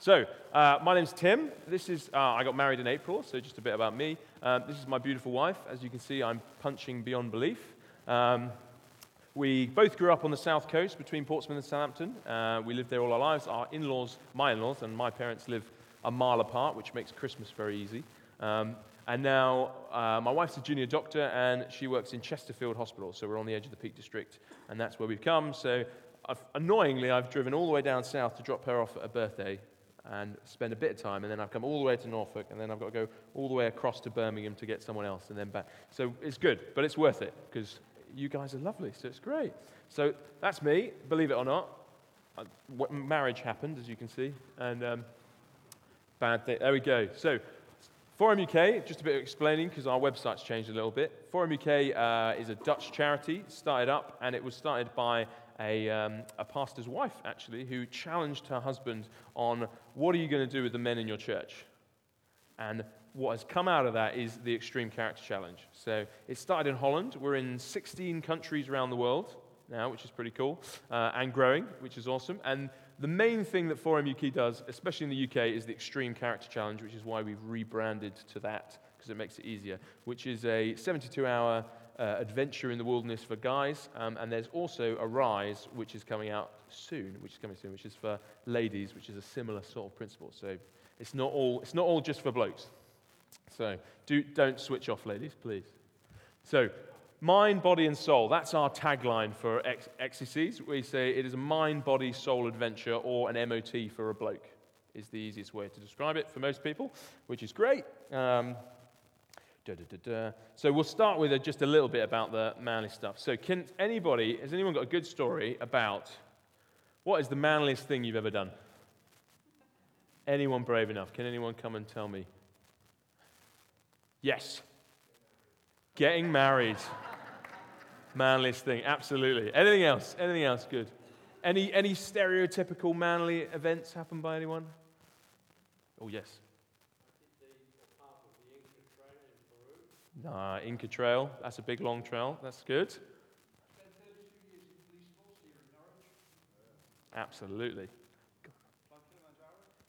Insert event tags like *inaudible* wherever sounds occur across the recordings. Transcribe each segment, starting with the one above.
So, uh, my name's Tim. This is, uh, I got married in April, so just a bit about me. Um, this is my beautiful wife. As you can see, I'm punching beyond belief. Um, we both grew up on the south coast between Portsmouth and Southampton. Uh, we lived there all our lives. Our in laws, my in laws, and my parents live a mile apart, which makes Christmas very easy. Um, and now uh, my wife's a junior doctor and she works in Chesterfield Hospital. So we're on the edge of the Peak District, and that's where we've come. So I've, annoyingly, I've driven all the way down south to drop her off at her birthday and spend a bit of time, and then I've come all the way to Norfolk, and then I've got to go all the way across to Birmingham to get someone else, and then back. So it's good, but it's worth it because you guys are lovely, so it's great. So that's me, believe it or not. I, marriage happened, as you can see, and um, bad thing. There we go. So Forum UK, just a bit of explaining because our website's changed a little bit. Forum UK uh, is a Dutch charity, started up, and it was started by a, um, a pastor's wife, actually, who challenged her husband on what are you going to do with the men in your church? And what has come out of that is the Extreme Character Challenge. So it started in Holland. We're in 16 countries around the world now, which is pretty cool, uh, and growing, which is awesome. And the main thing that Forum UK does, especially in the UK, is the Extreme Character Challenge, which is why we've rebranded to that, because it makes it easier, which is a 72 hour uh, adventure in the wilderness for guys, um, and there's also Arise, which is coming out soon, which is coming soon, which is for ladies, which is a similar sort of principle. So it's not all, it's not all just for blokes. So do, don't switch off, ladies, please. So mind, body, and soul. That's our tagline for Exercise. We say it is a mind, body, soul adventure, or an MOT for a bloke. Is the easiest way to describe it for most people, which is great. Um, Da, da, da, so we'll start with a, just a little bit about the manly stuff. So, can anybody, has anyone got a good story about what is the manliest thing you've ever done? Anyone brave enough? Can anyone come and tell me? Yes. Getting married. Manliest thing, absolutely. Anything else? Anything else good? Any, any stereotypical manly events happen by anyone? Oh, yes. Nah, Inca Trail. That's a big, long trail. That's good. Absolutely.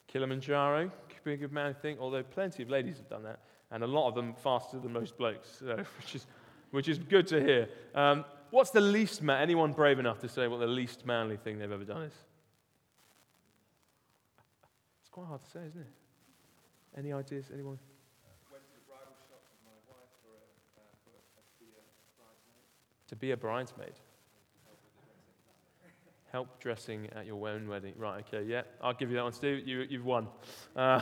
Kilimanjaro could be a good man thing, although plenty of ladies have done that, and a lot of them faster than most blokes, so, *laughs* which, is, which is good to hear. Um, what's the least man? Anyone brave enough to say what the least manly thing they've ever done is? It's quite hard to say, isn't it? Any ideas? Anyone? To be a bridesmaid. Help dressing at your own wedding. Right, okay, yeah. I'll give you that one, Steve. You, you've won. Uh,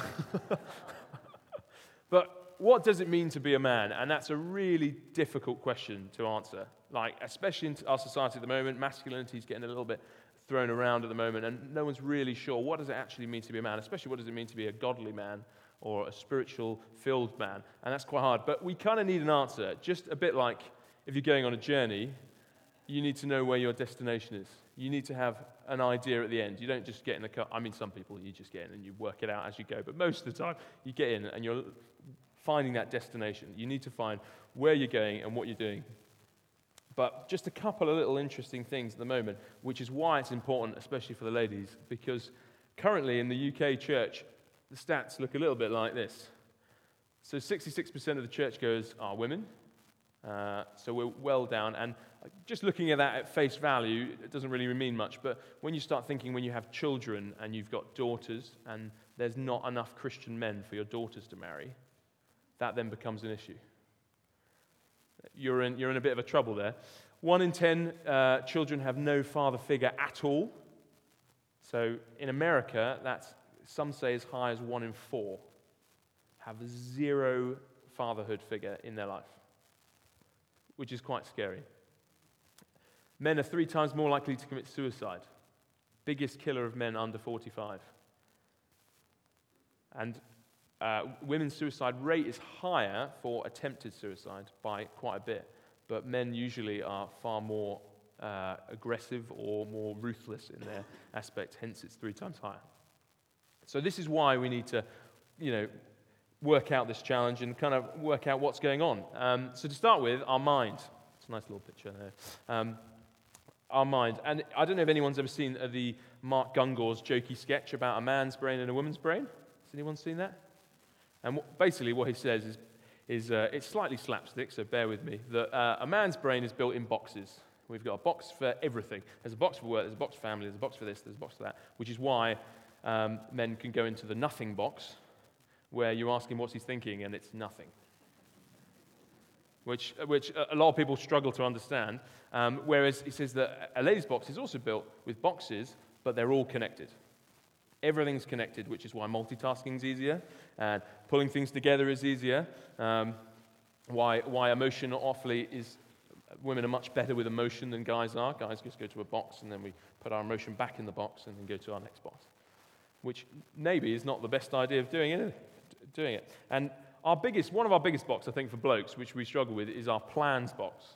*laughs* but what does it mean to be a man? And that's a really difficult question to answer. Like, especially in our society at the moment, masculinity is getting a little bit thrown around at the moment, and no one's really sure what does it actually mean to be a man, especially what does it mean to be a godly man or a spiritual filled man. And that's quite hard. But we kind of need an answer, just a bit like if you're going on a journey, you need to know where your destination is. You need to have an idea at the end. You don't just get in the car. I mean, some people, you just get in and you work it out as you go. But most of the time, you get in and you're finding that destination. You need to find where you're going and what you're doing. But just a couple of little interesting things at the moment, which is why it's important, especially for the ladies, because currently in the UK church, the stats look a little bit like this. So 66% of the churchgoers are women, uh, so we're well down. And just looking at that at face value, it doesn't really mean much. But when you start thinking when you have children and you've got daughters and there's not enough Christian men for your daughters to marry, that then becomes an issue. You're in, you're in a bit of a trouble there. One in ten uh, children have no father figure at all. So in America, that's some say as high as one in four have zero fatherhood figure in their life which is quite scary. Men are three times more likely to commit suicide, biggest killer of men under 45. And uh, women's suicide rate is higher for attempted suicide by quite a bit, but men usually are far more uh, aggressive or more ruthless in their *laughs* aspect, hence it's three times higher. So this is why we need to, you know, work out this challenge and kind of work out what's going on. Um, so, to start with, our mind. It's a nice little picture there. Um, our mind. And I don't know if anyone's ever seen the Mark Gungor's jokey sketch about a man's brain and a woman's brain? Has anyone seen that? And basically, what he says is, is uh, it's slightly slapstick, so bear with me, that uh, a man's brain is built in boxes. We've got a box for everything. There's a box for work, there's a box for family, there's a box for this, there's a box for that, which is why um, men can go into the nothing box, where you ask him what's he's thinking, and it's nothing. Which, which a lot of people struggle to understand. Um, whereas he says that a lady's box is also built with boxes, but they're all connected. Everything's connected, which is why multitasking is easier, and pulling things together is easier. Um, why, why emotion awfully is women are much better with emotion than guys are. Guys just go to a box and then we put our emotion back in the box and then go to our next box, which maybe is not the best idea of doing it. Doing it. And our biggest, one of our biggest boxes, I think, for blokes, which we struggle with, is our plans box.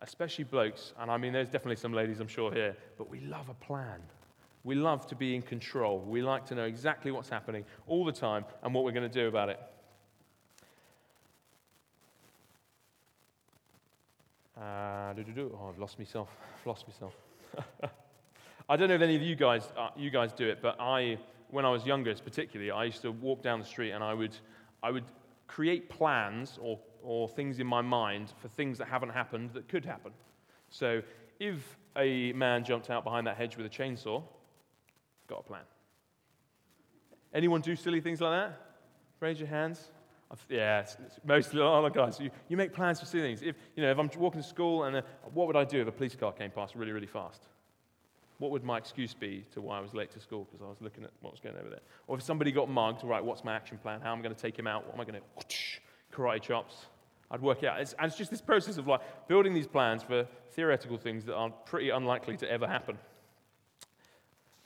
Especially blokes, and I mean, there's definitely some ladies, I'm sure, here, but we love a plan. We love to be in control. We like to know exactly what's happening all the time and what we're going to do about it. Uh, oh, I've lost myself. I've *laughs* lost myself. *laughs* I don't know if any of you guys, uh, you guys do it, but I, when I was youngest, particularly, I used to walk down the street and I would, I would create plans or, or things in my mind for things that haven't happened that could happen. So if a man jumped out behind that hedge with a chainsaw, got a plan. Anyone do silly things like that? Raise your hands. Yeah, it's, it's mostly a lot guys. You, you make plans for silly things. If, you know, if I'm walking to school and uh, what would I do if a police car came past really, really fast? What would my excuse be to why I was late to school because I was looking at what was going over there? Or if somebody got mugged, right, what's my action plan? How am I going to take him out? What am I going to do? karate chops? I'd work it out. It's, and it's just this process of like building these plans for theoretical things that are pretty unlikely to ever happen.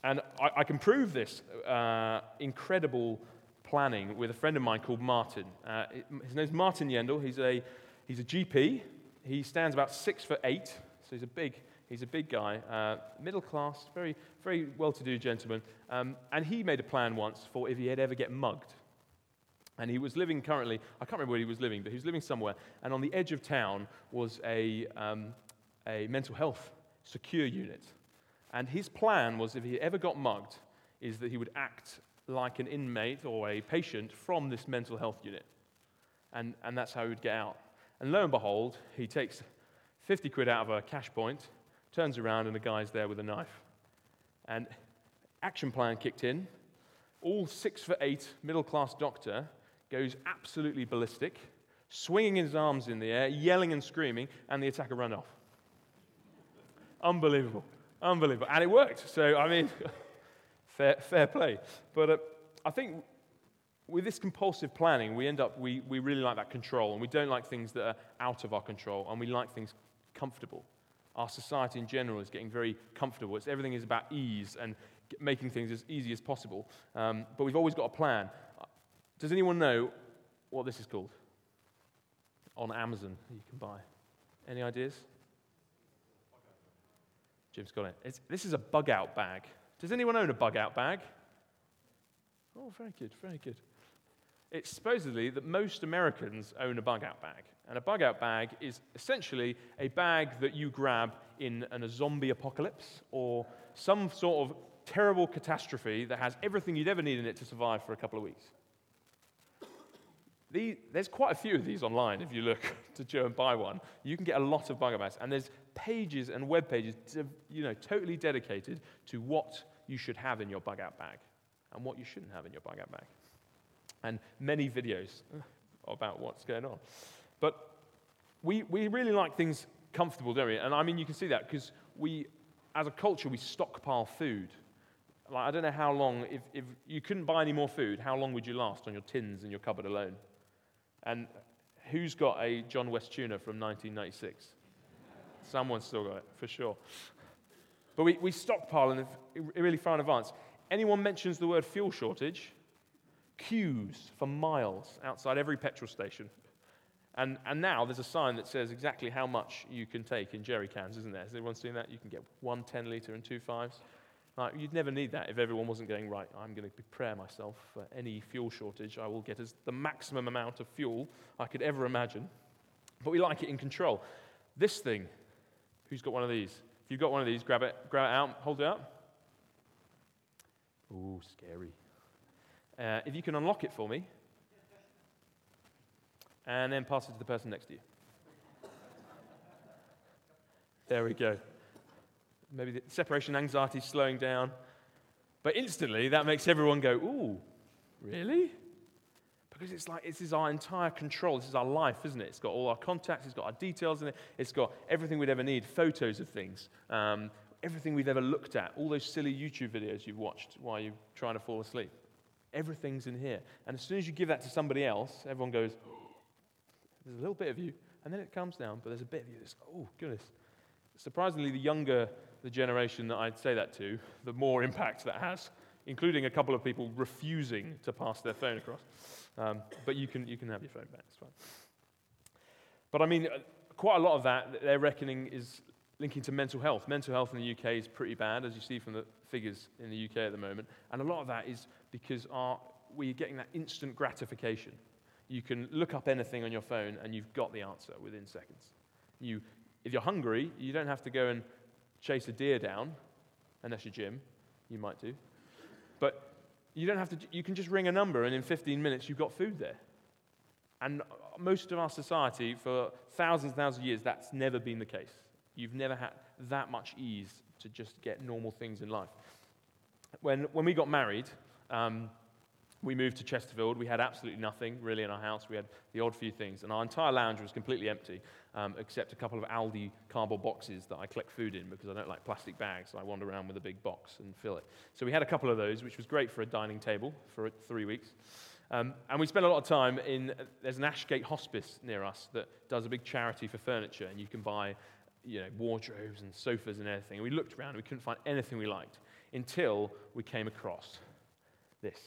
And I, I can prove this uh, incredible planning with a friend of mine called Martin. Uh, his name's Martin Yendel. He's a, he's a GP. He stands about six foot eight, so he's a big, he's a big guy, uh, middle class, very, very well to do gentleman. Um, and he made a plan once for if he had ever get mugged. And he was living currently, I can't remember where he was living, but he was living somewhere. And on the edge of town was a, um, a mental health secure unit. And his plan was if he ever got mugged, is that he would act like an inmate or a patient from this mental health unit. And, and that's how he would get out. And lo and behold, he takes 50 quid out of a cash point, turns around, and the guy's there with a knife. And action plan kicked in. All six foot eight middle class doctor goes absolutely ballistic, swinging his arms in the air, yelling and screaming, and the attacker ran off. Unbelievable. Unbelievable. And it worked. So, I mean, *laughs* fair, fair play. But uh, I think with this compulsive planning, we end up, we, we really like that control, and we don't like things that are out of our control, and we like things comfortable. Our society in general is getting very comfortable. It's, everything is about ease and making things as easy as possible. Um, but we've always got a plan. Does anyone know what this is called? On Amazon, you can buy. Any ideas? Jim's got it. It's, this is a bug out bag. Does anyone own a bug out bag? Oh, very good, very good. It's supposedly that most Americans own a bug out bag. And a bug out bag is essentially a bag that you grab in an, a zombie apocalypse or some sort of terrible catastrophe that has everything you'd ever need in it to survive for a couple of weeks. The, there's quite a few of these online if you look *laughs* to go and buy one. You can get a lot of bug out bags. And there's pages and web pages you know, totally dedicated to what you should have in your bug out bag and what you shouldn't have in your bug out bag. And many videos about what's going on. But we, we really like things comfortable, don't we? And I mean, you can see that because we, as a culture, we stockpile food. Like, I don't know how long, if, if you couldn't buy any more food, how long would you last on your tins in your cupboard alone? And who's got a John West tuna from 1996? Someone's still got it, for sure. But we, we stockpile in really far in advance. Anyone mentions the word fuel shortage, queues for miles outside every petrol station. And, and now there's a sign that says exactly how much you can take in jerry cans, isn't there? Has seen that? You can get one 10 litre and two fives. Like, you'd never need that if everyone wasn't going, right, I'm going to prepare myself for any fuel shortage. I will get as the maximum amount of fuel I could ever imagine. But we like it in control. This thing, who's got one of these? If you've got one of these, grab it, grab it out, hold it up. Ooh, scary. Uh, if you can unlock it for me, and then pass it to the person next to you. There we go. Maybe the separation anxiety is slowing down. But instantly, that makes everyone go, Ooh, really? Because it's like, this is our entire control. This is our life, isn't it? It's got all our contacts, it's got our details in it, it's got everything we'd ever need, photos of things, um, everything we've ever looked at, all those silly YouTube videos you've watched while you're trying to fall asleep. Everything's in here. And as soon as you give that to somebody else, everyone goes, There's a little bit of you, and then it comes down, but there's a bit of you that's, oh, goodness. Surprisingly, the younger the generation that I'd say that to, the more impact that has, including a couple of people refusing to pass their phone across. Um, but you can, you can have your phone back, it's fine. But I mean, uh, quite a lot of that, they're reckoning, is linking to mental health. Mental health in the UK is pretty bad, as you see from the figures in the UK at the moment. And a lot of that is because our, we're getting that instant gratification. You can look up anything on your phone and you've got the answer within seconds. You, if you're hungry, you don't have to go and chase a deer down, unless you're Jim, you might do. But you don't have to, you can just ring a number and in 15 minutes you've got food there. And most of our society, for thousands and thousands of years, that's never been the case. You've never had that much ease to just get normal things in life. When, when we got married, um, we moved to Chesterfield. We had absolutely nothing really in our house. We had the odd few things. And our entire lounge was completely empty, um, except a couple of Aldi cardboard boxes that I collect food in because I don't like plastic bags. So I wander around with a big box and fill it. So we had a couple of those, which was great for a dining table for three weeks. Um, and we spent a lot of time in, there's an Ashgate hospice near us that does a big charity for furniture, and you can buy you know, wardrobes and sofas and everything. We looked around and we couldn't find anything we liked until we came across this.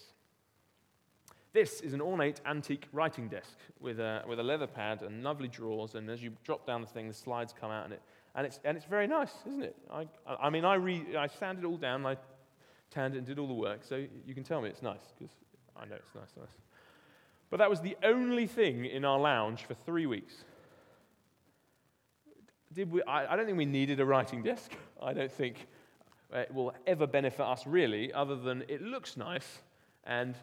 This is an ornate antique writing desk with a, with a leather pad and lovely drawers, and as you drop down the thing, the slides come out, and, it, and, it's, and it's very nice, isn't it? I, I mean, I, re, I sanded it all down, I tanned it and did all the work, so you can tell me it's nice, because I know it's nice, nice. But that was the only thing in our lounge for three weeks. Did we, I, I don't think we needed a writing desk. *laughs* I don't think it will ever benefit us really, other than it looks nice and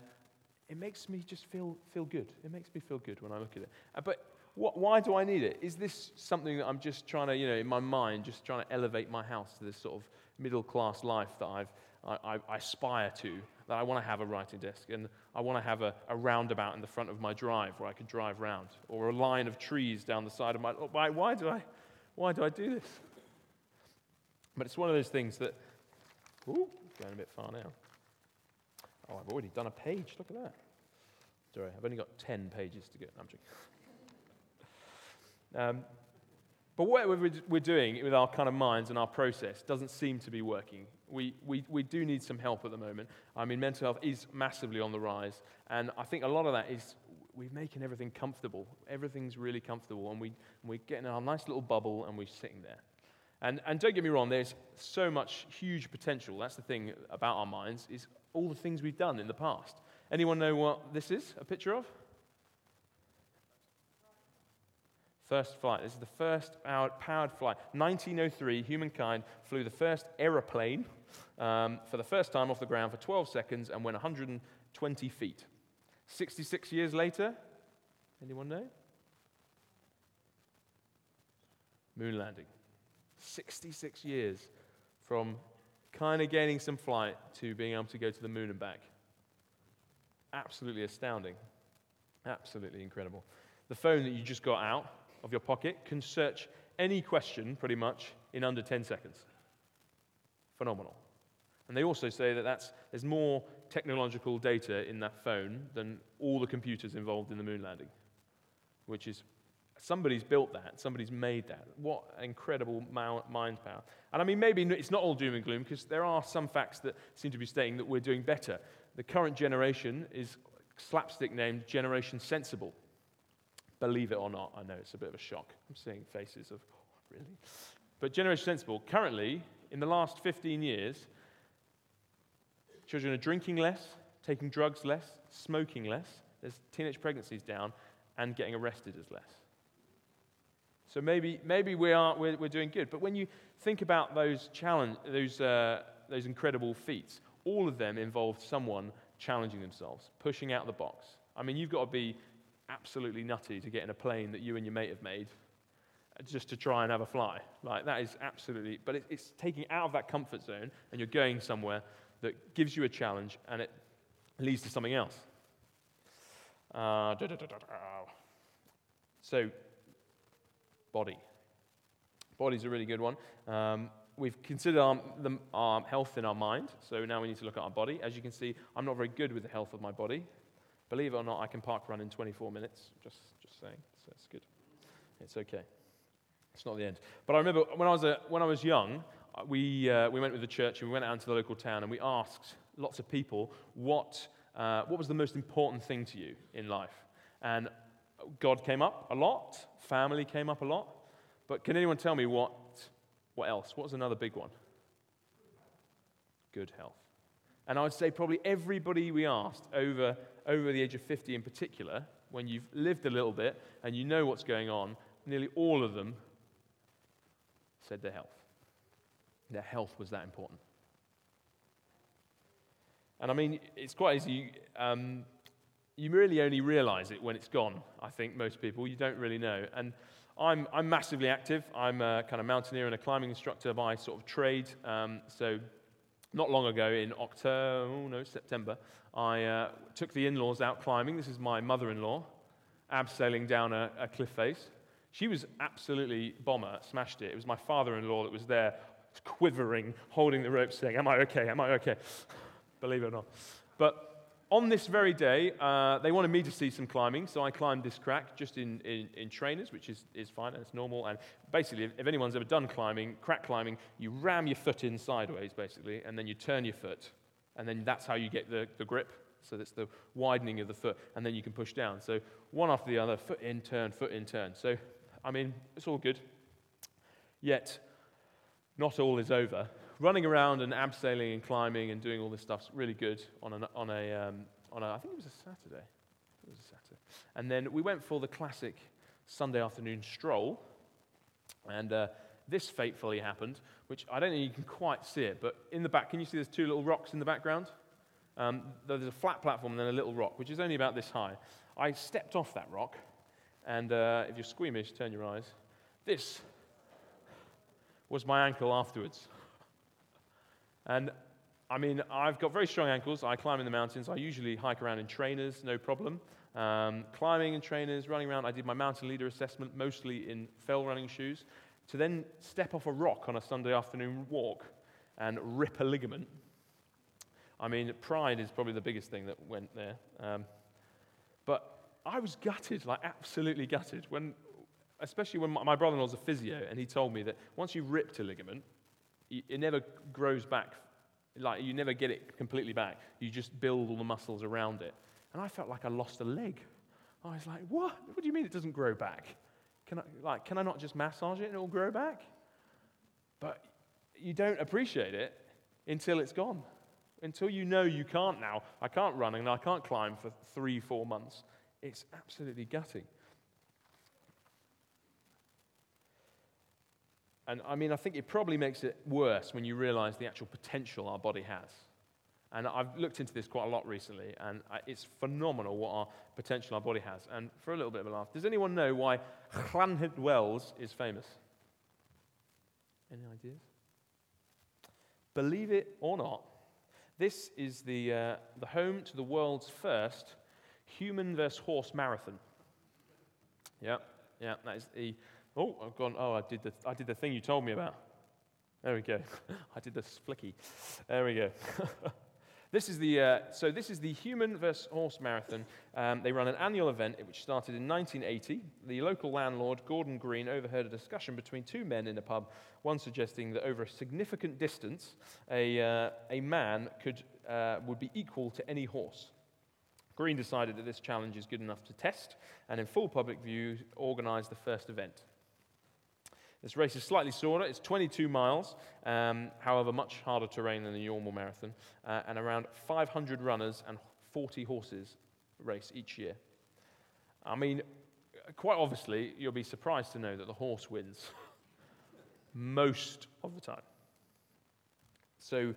it makes me just feel, feel good. It makes me feel good when I look at it. Uh, but why do I need it? Is this something that I'm just trying to, you know, in my mind, just trying to elevate my house to this sort of middle class life that I've, I, I, aspire to? That I want to have a writing desk and I want to have a, a, roundabout in the front of my drive where I can drive round, or a line of trees down the side of my. Oh, why, why, do I, why do I do this? But it's one of those things that. Ooh, going a bit far now. Oh, I've already done a page. Look at that. Sorry, I've only got 10 pages to go. No, I'm joking. *laughs* Um, but what we're doing with our kind of minds and our process doesn't seem to be working. We, we, we do need some help at the moment. I mean, mental health is massively on the rise. And I think a lot of that is we're making everything comfortable. Everything's really comfortable. And we, we're getting in our nice little bubble and we're sitting there. And, and don't get me wrong, there's so much huge potential. That's the thing about our minds, is all the things we've done in the past. Anyone know what this is a picture of? First flight. This is the first powered flight. 1903, humankind flew the first aeroplane um, for the first time off the ground for 12 seconds and went 120 feet. 66 years later, anyone know? Moon landing. 66 years from kind of gaining some flight to being able to go to the moon and back. Absolutely astounding. Absolutely incredible. The phone that you just got out of your pocket can search any question pretty much in under 10 seconds. Phenomenal. And they also say that that's, there's more technological data in that phone than all the computers involved in the moon landing, which is Somebody's built that, somebody's made that. What incredible mind power. And I mean, maybe it's not all doom and gloom because there are some facts that seem to be stating that we're doing better. The current generation is slapstick named Generation Sensible. Believe it or not, I know it's a bit of a shock. I'm seeing faces of, oh, really? But Generation Sensible, currently, in the last 15 years, children are drinking less, taking drugs less, smoking less, there's teenage pregnancies down, and getting arrested is less. So maybe, maybe we are, we're, we're doing good. But when you think about those challenge, those, uh, those incredible feats, all of them involved someone challenging themselves, pushing out of the box. I mean, you've got to be absolutely nutty to get in a plane that you and your mate have made just to try and have a fly. Like, that is absolutely, but it's taking out of that comfort zone and you're going somewhere that gives you a challenge and it leads to something else. Uh, so, body. Body's a really good one. Um, we've considered our, the, our health in our mind, so now we need to look at our body. As you can see, I'm not very good with the health of my body. Believe it or not, I can park run in 24 minutes. Just, just saying. So it's good. It's okay. It's not the end. But I remember when I was, a, when I was young, we, uh, we went with the church and we went out into the local town and we asked lots of people what, uh, what was the most important thing to you in life. And God came up a lot, family came up a lot. But can anyone tell me what, what else? What was another big one? Good health. And I would say probably everybody we asked over, over the age of 50 in particular, when you've lived a little bit and you know what's going on, nearly all of them said their health. Their health was that important. And I mean, it's quite easy. Um, you really only realize it when it's gone, I think, most people. You don't really know. And I'm, I'm massively active. I'm a kind of mountaineer and a climbing instructor by sort of trade. Um, so not long ago in October, oh no, September, I uh, took the in laws out climbing. This is my mother in law, abseiling down a, a, cliff face. She was absolutely bomber, smashed it. It was my father in law that was there, quivering, holding the rope, saying, Am I okay? Am I okay? *sighs* Believe it or not. But on this very day, uh, they wanted me to see some climbing, so I climbed this crack just in, in, in, trainers, which is, is fine and it's normal. And basically, if, if anyone's ever done climbing, crack climbing, you ram your foot in sideways, basically, and then you turn your foot. And then that's how you get the, the grip. So that's the widening of the foot, and then you can push down. So one after the other, foot in, turn, foot in, turn. So, I mean, it's all good. Yet, not all is over running around and abseiling and climbing and doing all this stuff's really good on, a on, a, um, on a, I think it was a Saturday. It was a Saturday. And then we went for the classic Sunday afternoon stroll. And uh, this fatefully happened, which I don't think you can quite see it, but in the back, can you see there's two little rocks in the background? Um, there's a flat platform and then a little rock, which is only about this high. I stepped off that rock, and uh, if you're squeamish, turn your eyes. This was my ankle afterwards. And I mean, I've got very strong ankles. I climb in the mountains. I usually hike around in trainers, no problem. Um, climbing in trainers, running around. I did my mountain leader assessment mostly in fell running shoes. To then step off a rock on a Sunday afternoon walk and rip a ligament. I mean, pride is probably the biggest thing that went there. Um, but I was gutted, like absolutely gutted, when, especially when my, brother in law's a physio and he told me that once you ripped a ligament, it never grows back. Like you never get it completely back. You just build all the muscles around it. And I felt like I lost a leg. I was like, what? What do you mean it doesn't grow back? Can I, like, can I not just massage it and it'll grow back? But you don't appreciate it until it's gone. Until you know you can't now. I can't run and I can't climb for three, four months. It's absolutely gutting. And I mean, I think it probably makes it worse when you realize the actual potential our body has. And I've looked into this quite a lot recently, and it's phenomenal what our potential our body has. And for a little bit of a laugh, does anyone know why Llanwrtyd Wells is famous? Any ideas? Believe it or not, this is the, uh, the home to the world's first human versus horse marathon. Yeah, yeah, that is the Oh, I've gone, oh, I did the, I did the thing you told me about. There we go. *laughs* I did the flicky. There we go. *laughs* this is the, uh, so this is the Human versus Horse Marathon. Um, they run an annual event which started in 1980. The local landlord, Gordon Green, overheard a discussion between two men in a pub, one suggesting that over a significant distance, a, uh, a man could, uh, would be equal to any horse. Green decided that this challenge is good enough to test, and in full public view, organized the first event. This race is slightly shorter, it's 22 miles, um, however, much harder terrain than the normal marathon, uh, and around 500 runners and 40 horses race each year. I mean, quite obviously, you'll be surprised to know that the horse wins *laughs* most of the time. So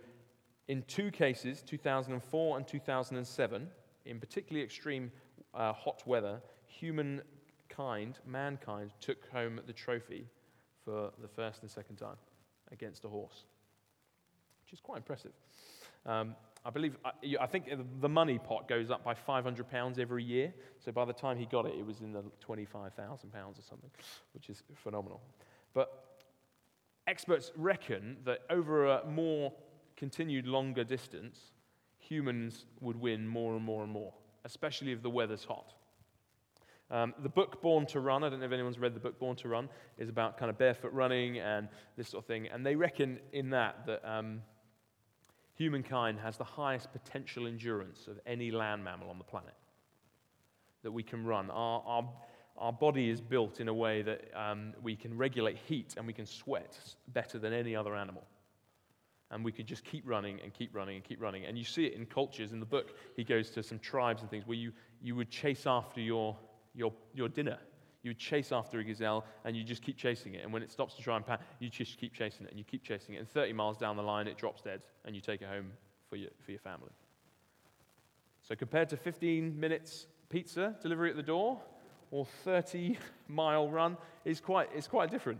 In two cases, 2004 and 2007, in particularly extreme uh, hot weather, humankind, mankind, took home the trophy for the first and second time against a horse, which is quite impressive. Um, I believe, I, I think the money pot goes up by £500 every year. So by the time he got it, it was in the £25,000 or something, which is phenomenal. But experts reckon that over a more continued longer distance, humans would win more and more and more, especially if the weather's hot. Um, the book Born to Run, I don't know if anyone's read the book Born to Run, is about kind of barefoot running and this sort of thing. And they reckon in that that um, humankind has the highest potential endurance of any land mammal on the planet that we can run. Our, our, our body is built in a way that um, we can regulate heat and we can sweat better than any other animal. And we could just keep running and keep running and keep running. And you see it in cultures. In the book, he goes to some tribes and things where you, you would chase after your, your, your dinner you chase after a gazelle and you just keep chasing it. And when it stops to try and pat, you just keep chasing it and you keep chasing it. And 30 miles down the line, it drops dead and you take it home for your, for your family. So compared to 15 minutes pizza delivery at the door or 30 mile run, is quite, it's quite different.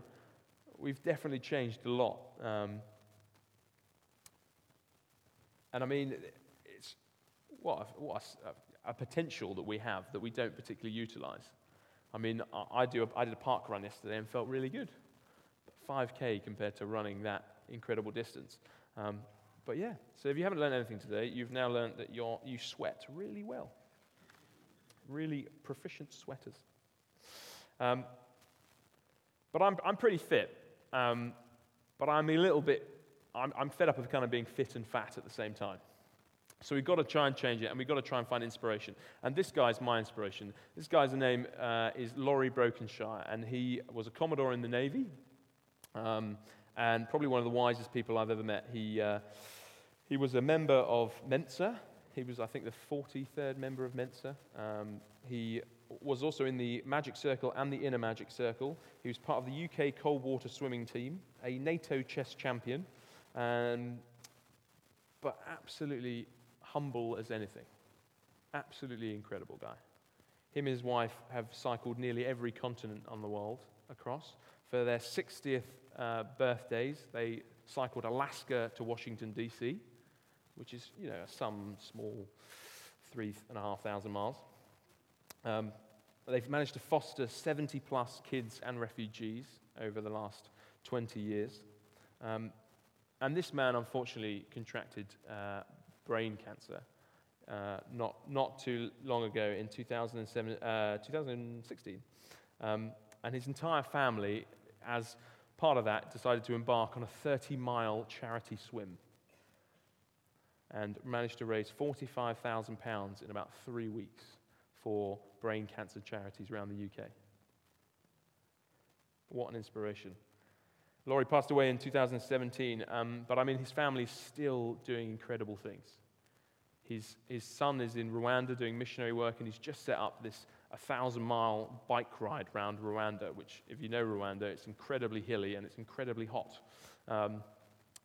We've definitely changed a lot. Um, and I mean, it's what, a, what a, a potential that we have that we don't particularly utilize. I mean, I, do a, I did a park run yesterday and felt really good. 5K compared to running that incredible distance. Um, but yeah, so if you haven't learned anything today, you've now learned that you're, you sweat really well. Really proficient sweaters. Um, but I'm, I'm pretty fit. Um, but I'm a little bit, I'm, I'm fed up of kind of being fit and fat at the same time. So we've got to try and change it, and we've got to try and find inspiration. And this guy's my inspiration. This guy's name uh, is Laurie Brokenshire, and he was a Commodore in the Navy, um, and probably one of the wisest people I've ever met. He, uh, he was a member of Mensa. He was, I think, the 43rd member of Mensa. Um, he was also in the Magic Circle and the Inner Magic Circle. He was part of the UK cold water swimming team, a NATO chess champion, um, but absolutely humble as anything. Absolutely incredible guy. Him and his wife have cycled nearly every continent on the world across. For their 60th uh, birthdays, they cycled Alaska to Washington, D.C., which is, you know, some small three and a half thousand miles. Um, they've managed to foster 70 plus kids and refugees over the last 20 years. Um, and this man, unfortunately, contracted uh, brain cancer uh, not, not too long ago in 2007, uh, 2016. Um, and his entire family, as part of that, decided to embark on a 30 mile charity swim and managed to raise £45,000 in about three weeks for brain cancer charities around the UK. What an inspiration. Laurie passed away in 2017, um, but I mean, his family's still doing incredible things. His, his son is in Rwanda doing missionary work, and he's just set up this 1,000 mile bike ride around Rwanda, which, if you know Rwanda, it's incredibly hilly and it's incredibly hot. Um,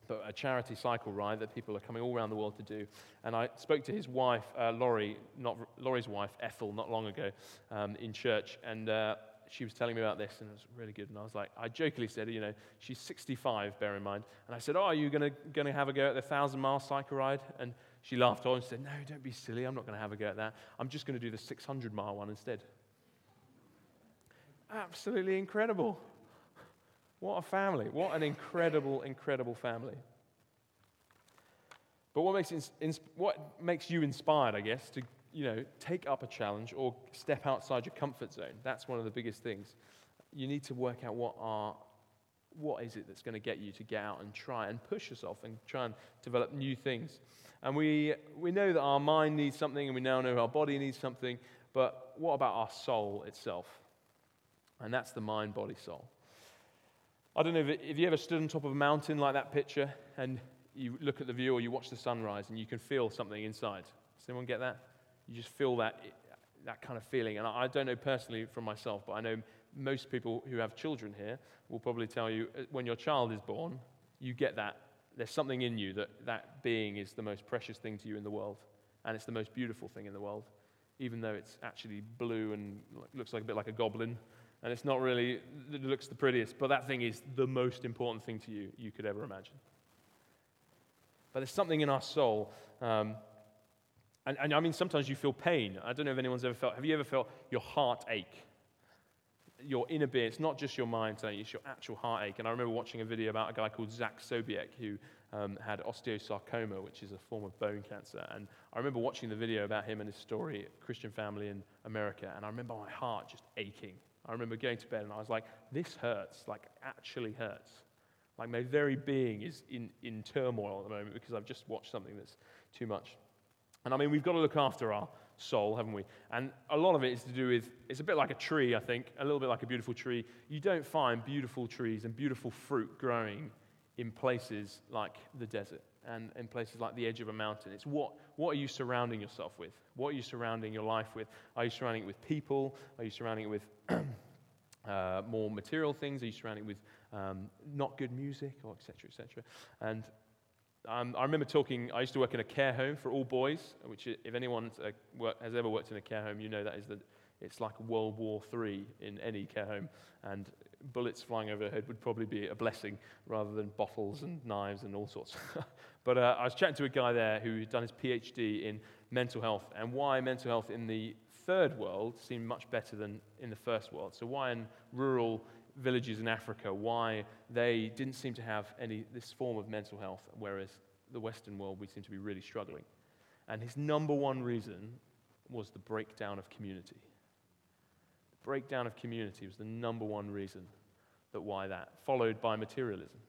but a charity cycle ride that people are coming all around the world to do. And I spoke to his wife, uh, Laurie, not Laurie's wife, Ethel, not long ago um, in church, and uh, she was telling me about this, and it was really good. And I was like, I jokingly said, you know, she's 65, bear in mind. And I said, Oh, are you going to have a go at the 1,000 mile cycle ride? And she laughed on and said, No, don't be silly. I'm not going to have a go at that. I'm just going to do the 600 mile one instead. Absolutely incredible. What a family. What an incredible, incredible family. But what makes, what makes you inspired, I guess, to you know, take up a challenge or step outside your comfort zone. That's one of the biggest things. You need to work out what are what is it that's going to get you to get out and try and push yourself and try and develop new things. And we, we know that our mind needs something and we now know our body needs something, but what about our soul itself? And that's the mind, body, soul. I don't know if, if you ever stood on top of a mountain like that picture and you look at the view or you watch the sunrise and you can feel something inside. Does anyone get that? You just feel that, that kind of feeling. And I don't know personally from myself, but I know most people who have children here will probably tell you uh, when your child is born, you get that there's something in you that that being is the most precious thing to you in the world, and it's the most beautiful thing in the world, even though it's actually blue and looks like a bit like a goblin, and it's not really, it looks the prettiest, but that thing is the most important thing to you you could ever imagine. But there's something in our soul. Um, and, and I mean, sometimes you feel pain. I don't know if anyone's ever felt, have you ever felt your heart ache? your inner being. It's not just your mind it's your actual heartache. And I remember watching a video about a guy called Zach Sobiech who um, had osteosarcoma, which is a form of bone cancer. And I remember watching the video about him and his story, Christian family in America. And I remember my heart just aching. I remember going to bed and I was like, this hurts, like actually hurts. Like my very being is in, in turmoil at the moment because I've just watched something that's too much. And I mean, we've got to look after our soul, haven't we? And a lot of it is to do with, it's a bit like a tree, I think, a little bit like a beautiful tree. You don't find beautiful trees and beautiful fruit growing in places like the desert and in places like the edge of a mountain. It's what, what are you surrounding yourself with? What are you surrounding your life with? Are you surrounding it with people? Are you surrounding it with *clears throat* uh, more material things? Are you surrounding it with um, not good music or etc. etc. And um, I remember talking, I used to work in a care home for all boys, which, if anyone uh, has ever worked in a care home, you know that is it's like World War III in any care home. And bullets flying overhead would probably be a blessing rather than bottles and knives and all sorts. *laughs* but uh, I was chatting to a guy there who had done his PhD in mental health and why mental health in the third world seemed much better than in the first world. So, why in rural villages in Africa why they didn't seem to have any this form of mental health, whereas the Western world we seem to be really struggling. And his number one reason was the breakdown of community. The breakdown of community was the number one reason that why that, followed by materialism.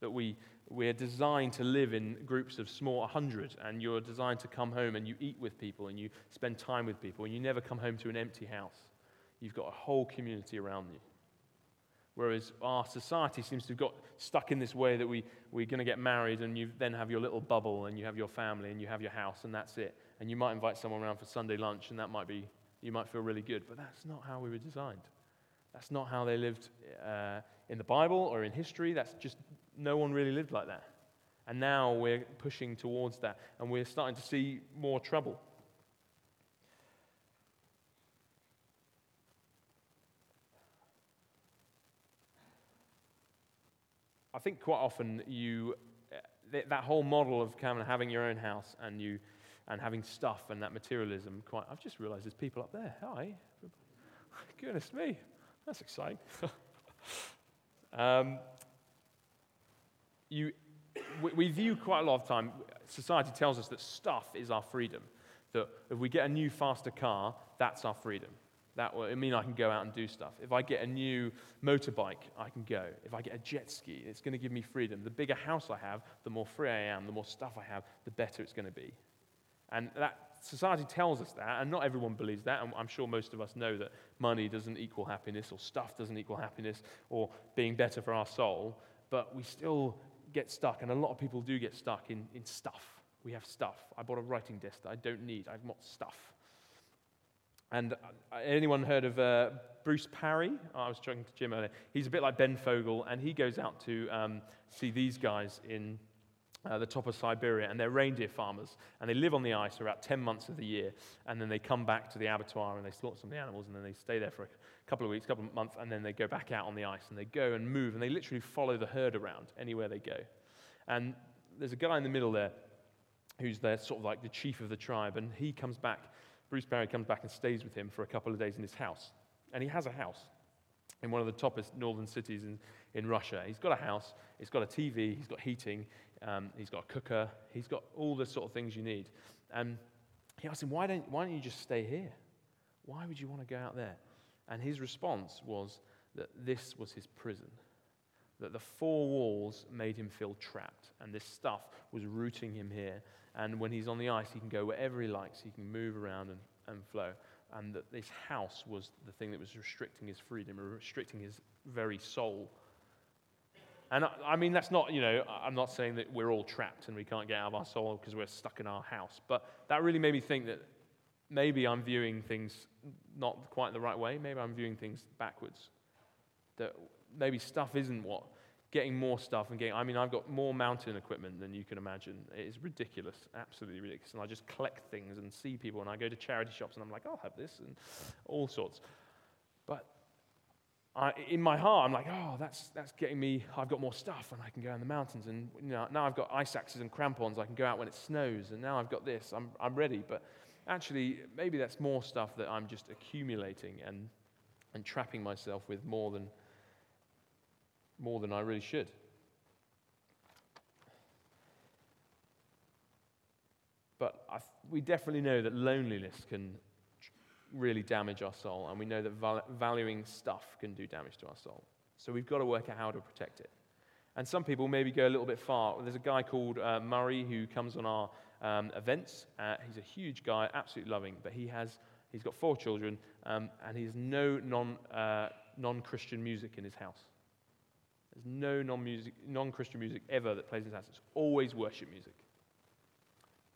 That we, we're designed to live in groups of small 100, and you're designed to come home and you eat with people and you spend time with people, and you never come home to an empty house you've got a whole community around you. Whereas our society seems to have got stuck in this way that we, we're going to get married and you then have your little bubble and you have your family and you have your house and that's it. And you might invite someone around for Sunday lunch and that might be, you might feel really good. But that's not how we were designed. That's not how they lived uh, in the Bible or in history. That's just, no one really lived like that. And now we're pushing towards that and we're starting to see more trouble. Think quite often you, eh, that whole model of kind of having your own house and you, and having stuff and that materialism, quite, I've just realized there's people up there. Hi. *laughs* Goodness me. That's exciting. *laughs* um, you, we, we view quite a lot of time, society tells us that stuff is our freedom. That if we get a new, faster car, that's our freedom. That will mean I can go out and do stuff. If I get a new motorbike, I can go. If I get a jet ski, it's going to give me freedom. The bigger house I have, the more free I am, the more stuff I have, the better it's going to be. And that society tells us that, and not everyone believes that. And I'm sure most of us know that money doesn't equal happiness, or stuff doesn't equal happiness, or being better for our soul. But we still get stuck, and a lot of people do get stuck in, in stuff. We have stuff. I bought a writing desk that I don't need. I've got stuff. And uh, anyone heard of uh, Bruce Parry? Oh, I was talking to Jim earlier. He's a bit like Ben Fogle, and he goes out to um, see these guys in uh, the top of Siberia, and they're reindeer farmers, and they live on the ice for about 10 months of the year, and then they come back to the abattoir and they slaughter some of the animals, and then they stay there for a couple of weeks, couple of months, and then they go back out on the ice, and they go and move, and they literally follow the herd around anywhere they go. And there's a guy in the middle there who's there, sort of like the chief of the tribe, and he comes back Bruce Parry comes back and stays with him for a couple of days in his house. And he has a house in one of the toppest northern cities in, in Russia. He's got a house, he's got a TV, he's got heating, um, he's got a cooker, he's got all the sort of things you need. And he asked him, why don't, why don't you just stay here? Why would you want to go out there? And his response was that this was his prison, that the four walls made him feel trapped, and this stuff was rooting him here. And when he's on the ice, he can go wherever he likes. He can move around and, and flow. And that this house was the thing that was restricting his freedom, restricting his very soul. And I, I mean, that's not, you know, I'm not saying that we're all trapped and we can't get out of our soul because we're stuck in our house. But that really made me think that maybe I'm viewing things not quite the right way. Maybe I'm viewing things backwards. That maybe stuff isn't what getting more stuff and getting, I mean, I've got more mountain equipment than you can imagine. It is ridiculous, absolutely ridiculous. And I just collect things and see people, and I go to charity shops and I'm like, I'll have this, and all sorts. But I, in my heart, I'm like, oh, that's, that's getting me, I've got more stuff and I can go in the mountains. And you know, now I've got ice axes and crampons, I can go out when it snows. And now I've got this, I'm, I'm ready. But actually, maybe that's more stuff that I'm just accumulating and, and trapping myself with more than, more than I really should. But I, we definitely know that loneliness can really damage our soul, and we know that val- valuing stuff can do damage to our soul. So we've got to work out how to protect it. And some people maybe go a little bit far. There's a guy called uh, Murray who comes on our um, events. Uh, he's a huge guy, absolutely loving, but he has he's got four children, um, and he has no non uh, non Christian music in his house. There's no non Christian music ever that plays in house. It's always worship music.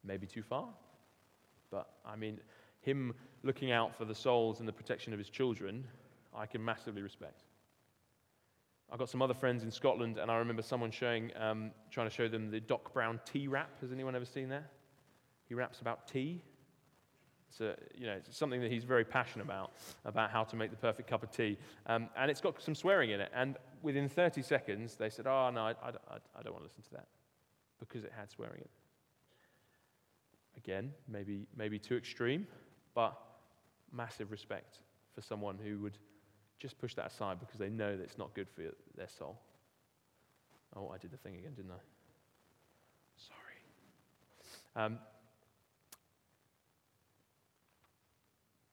Maybe too far, but I mean, him looking out for the souls and the protection of his children, I can massively respect. I've got some other friends in Scotland, and I remember someone showing, um, trying to show them the Doc Brown tea rap. Has anyone ever seen that? He raps about tea. It's, a, you know, it's something that he's very passionate about, about how to make the perfect cup of tea. Um, and it's got some swearing in it. And within 30 seconds, they said, Oh, no, I, I, I don't want to listen to that because it had swearing in it. Again, maybe, maybe too extreme, but massive respect for someone who would just push that aside because they know that it's not good for their soul. Oh, I did the thing again, didn't I? Sorry. Um,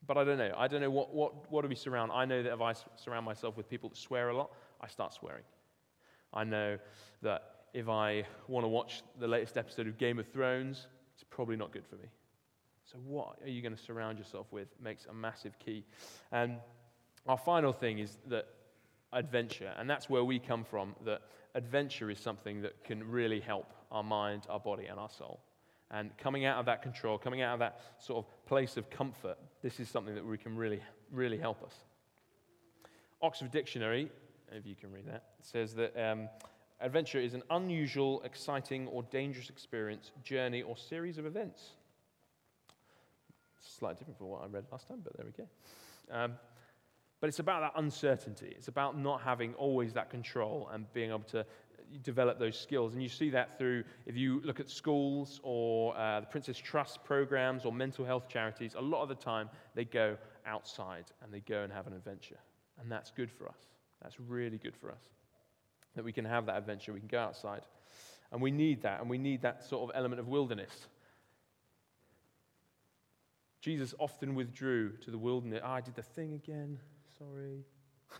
but I don't know. I don't know what, what, what do we surround. I know that if I surround myself with people that swear a lot, I start swearing. I know that if I want to watch the latest episode of Game of Thrones, it's probably not good for me. So, what are you going to surround yourself with makes a massive key. And our final thing is that adventure, and that's where we come from, that adventure is something that can really help our mind, our body, and our soul. And coming out of that control, coming out of that sort of place of comfort, this is something that we can really, really help us. Oxford Dictionary, if you can read that, says that um, adventure is an unusual, exciting, or dangerous experience, journey, or series of events slightly different from what I read last time, but there we go. Um, but it's about that uncertainty. It's about not having always that control and being able to develop those skills. And you see that through, if you look at schools or uh, the Prince's Trust programs or mental health charities, a lot of the time they go outside and they go and have an adventure. And that's good for us. That's really good for us. That we can have that adventure, we can go outside. And we need that, and we need that sort of element of wilderness. Jesus often withdrew to the wilderness. Ah, I did the thing again. Sorry. *laughs*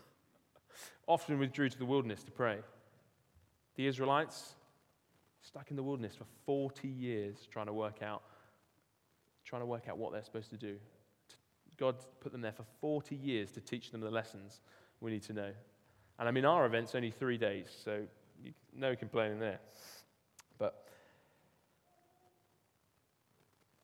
often withdrew to the wilderness to pray. The Israelites stuck in the wilderness for 40 years trying to work out trying to work out what they're supposed to do. God put them there for 40 years to teach them the lessons we need to know. And I mean, our event's only three days, so no complaining there. But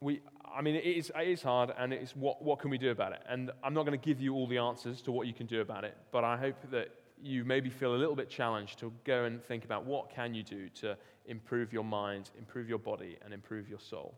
we, I mean, it is, it is hard, and it's what, what can we do about it? And I'm not going to give you all the answers to what you can do about it, but I hope that you maybe feel a little bit challenged to go and think about what can you do to improve your mind, improve your body, and improve your soul.